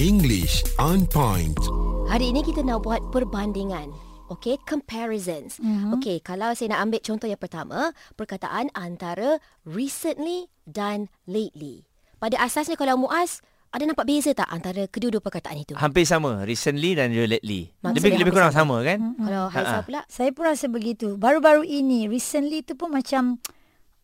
English on point. Hari ini kita nak buat perbandingan. Okay, comparisons. Mm-hmm. Okay, kalau saya nak ambil contoh yang pertama, perkataan antara recently dan lately. Pada asasnya kalau Muaz, ada nampak beza tak antara kedua-dua perkataan itu? Hampir sama Recently dan lately Maksudnya Lebih lebih kurang sama. sama kan Kalau Haizah Ha-ha. pula? Saya pun rasa begitu. Baru-baru ini, recently tu pun macam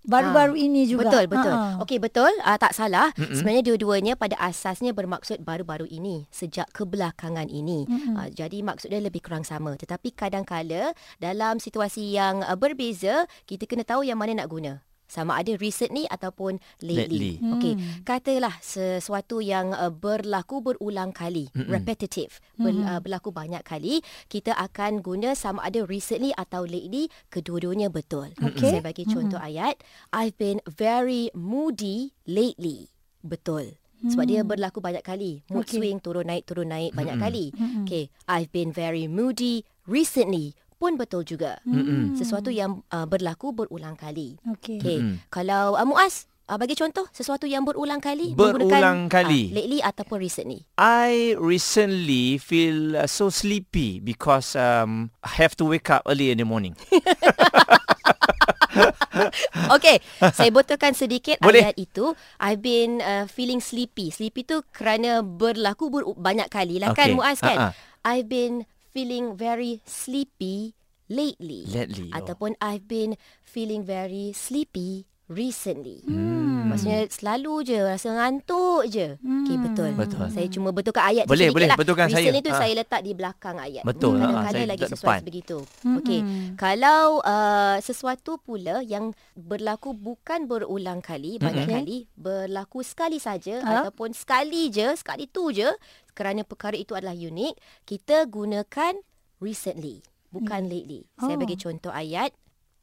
baru-baru Ah, ini juga. Betul, betul. Okey, betul. Uh, tak salah. Mm-mm. Sebenarnya dua-duanya pada asasnya bermaksud baru-baru ini, sejak kebelakangan ini. Uh, jadi maksudnya lebih kurang sama. Tetapi kadang-kala dalam situasi yang uh, berbeza, kita kena tahu yang mana nak guna. Sama ada recently ataupun lately. Lately. Okey, katalah sesuatu yang uh, berlaku berulang kali, Mm-mm. repetitive, ber, uh, berlaku banyak kali, kita akan guna sama ada recently atau lately, kedua-duanya betul. Okey. Saya bagi contoh ayat, I've been very moody lately. Betul. Sebab dia berlaku banyak kali. Mood Okey. swing turun naik turun naik banyak kali. Okay, I've been very moody recently pun betul juga. Sesuatu yang uh, berlaku berulang kali. Okey. Okay. Kalau uh, Muaz, uh, bagi contoh sesuatu yang berulang kali Berulang menggunakan, kali. Uh, lately ataupun recently. I recently feel uh, so sleepy because um, I have to wake up early in the morning. Okay, saya betulkan sedikit Boleh. ayat itu. I've been uh, feeling sleepy. Sleepy tu kerana berlaku ber- banyak kali lah kan Okay. Muaz kan? Ha-ha. I've been feeling very sleepy lately. Lately, oh. Ataupun I've been feeling very sleepy recently. Hmm. Maksudnya selalu je rasa ngantuk je. Hmm. Okay, betul. Betul. Saya cuma betulkan ayat tu Boleh, boleh. lah. Betulkan saya. Recently tu Ha. saya letak di belakang ayat. Betul, ha, Kadang-kadang saya lagi letak sesuai depan. begitu. Okey. Kalau uh, sesuatu pula yang berlaku bukan berulang kali, banyak kali, berlaku sekali saja Ha? ataupun sekali je, sekali tu je kerana perkara itu adalah unik, kita gunakan recently, bukan lately. Saya Oh. bagi contoh ayat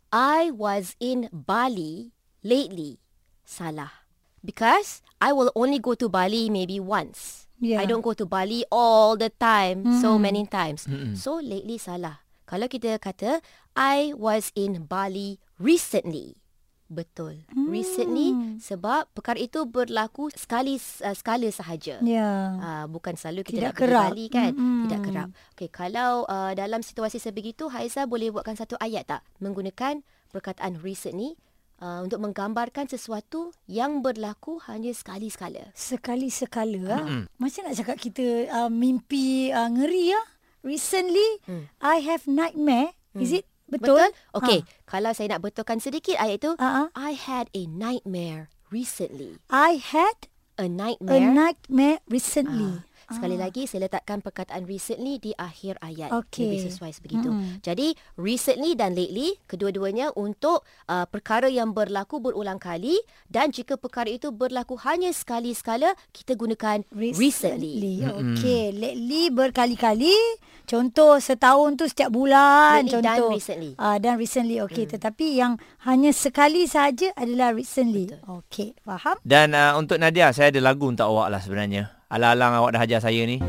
I was in Bali lately. Salah. Because I will only go to Bali maybe once. Yeah. I don't go to Bali all the time, so many times. So lately salah. Kalau kita kata I was in Bali recently. Betul. Recently sebab perkara itu berlaku sekali uh, sekala sahaja. Ya. Uh, bukan selalu kita Tidak nak pergi kerap. Bali kan Mm-mm. Tidak kerap Okey, Kalau uh, dalam situasi sebegitu Haiza boleh buatkan satu ayat tak Menggunakan perkataan recently uh, Untuk menggambarkan sesuatu Yang berlaku hanya sekali sekala Sekali-sekala ah. Macam nak cakap kita uh, mimpi uh, ngeri ah. Recently Hmm. I have nightmare. Is it betul? Betul? Okey, Kalau saya nak betulkan sedikit ayat itu Ha. Ah. I had a nightmare recently I had A a nightmare nightmare recently. Ah, Sekali lagi saya letakkan perkataan recently di akhir ayat. Okey. Lebih sesuai sebegitu. Jadi recently dan lately kedua-duanya untuk uh, perkara yang berlaku berulang kali dan jika perkara itu berlaku hanya sekali sekala kita gunakan recently. Okey, lately berkali-kali. Contoh setahun tu setiap bulan Lately dan contoh. recently. Ah dan recently. Okey, tetapi yang hanya sekali saja adalah recently. Okey, faham? Dan uh, untuk Nadia Saya ada lagu untuk awak lah sebenarnya Alang-alang awak dah ajar saya ni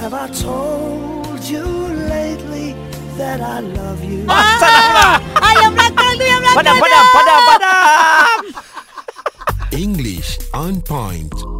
Have I told you lately that I love you? Ah, yang belakang tu, yang belakang Padam, padam, padam, padam English on point.